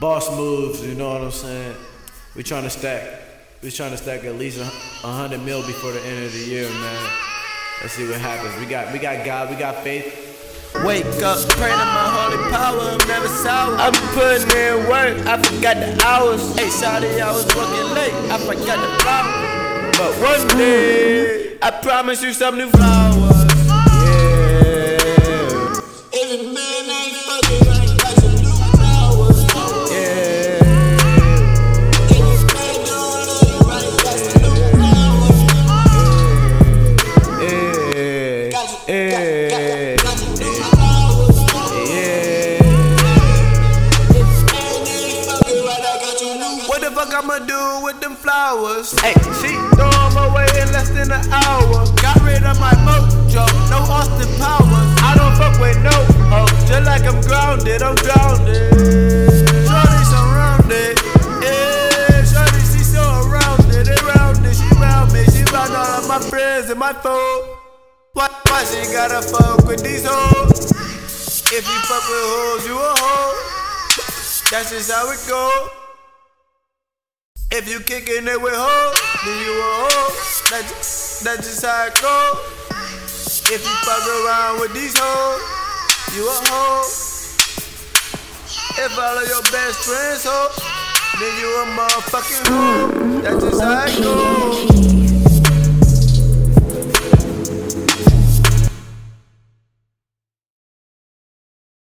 boss moves. You know what I'm saying? We trying to stack. We trying to stack at least a a hundred mil before the end of the year, man. Let's see what happens. We got we got God. We got faith. Wake up, pray to my holy power, I'm never sour. I'm putting in work, I forgot the hours. Hey, sorry, I was working late, I forgot the flowers. But one day, I promise you some new flowers. I'ma do with them flowers? Hey, she throw 'em away in less than an hour. Got rid of my mojo, no Austin Powers. I don't fuck with no hoe, just like I'm grounded, I'm grounded. Surrounded, yeah, she so around it, around it, she me, she round all of my friends and my foes. Why, why she gotta fuck with these hoes? If you fuck with hoes, you a hoe. That's just how it go. If you kickin' it with hoes, then you a hoe. That's just, that's just how it go. If you fuck around with these hoes, you a hoe. If all of your best friends hoe, then you a motherfucking hoe. That's just how it go.